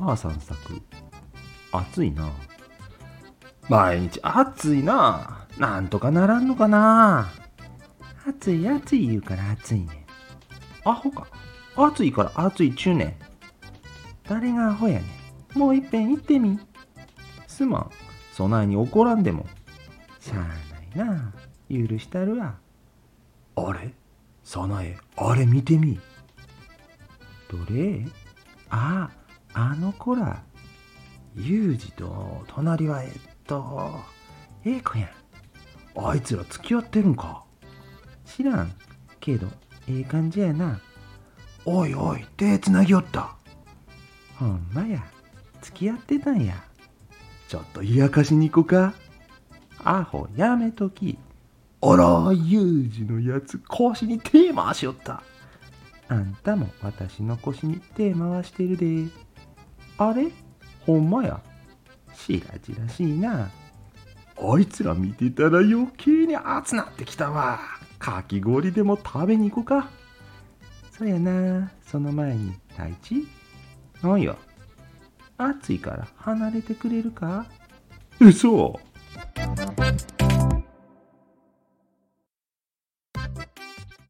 ばあさん作。暑いな。毎日。暑いな。なんとかならんのかな。暑い暑い言うから暑いね。アホか。暑いから暑いっちゅうねん。誰がアホやねん。もういっぺん言ってみ。すまん。そないに怒らんでも。しゃあないな。許したるわ。あれ？早苗あれ見てみ。どれ？あああの子らユージと隣はえっとええ子やん。あいつら付き合ってるんか。知らんけどええ感じやな。おいおい手つなぎよった。ほんまや付き合ってたんや。ちょっと冷やかしに行こか。アホやめとき。あらユージのやつ腰に手回しよった。あんたも私の腰に手回してるで。あれ？ほんまや。しらじらしいな。あいつら見てたら余計に熱なってきたわ。かき氷でも食べに行こうか。そやな。その前に太一？なんや暑いから離れてくれるか？嘘。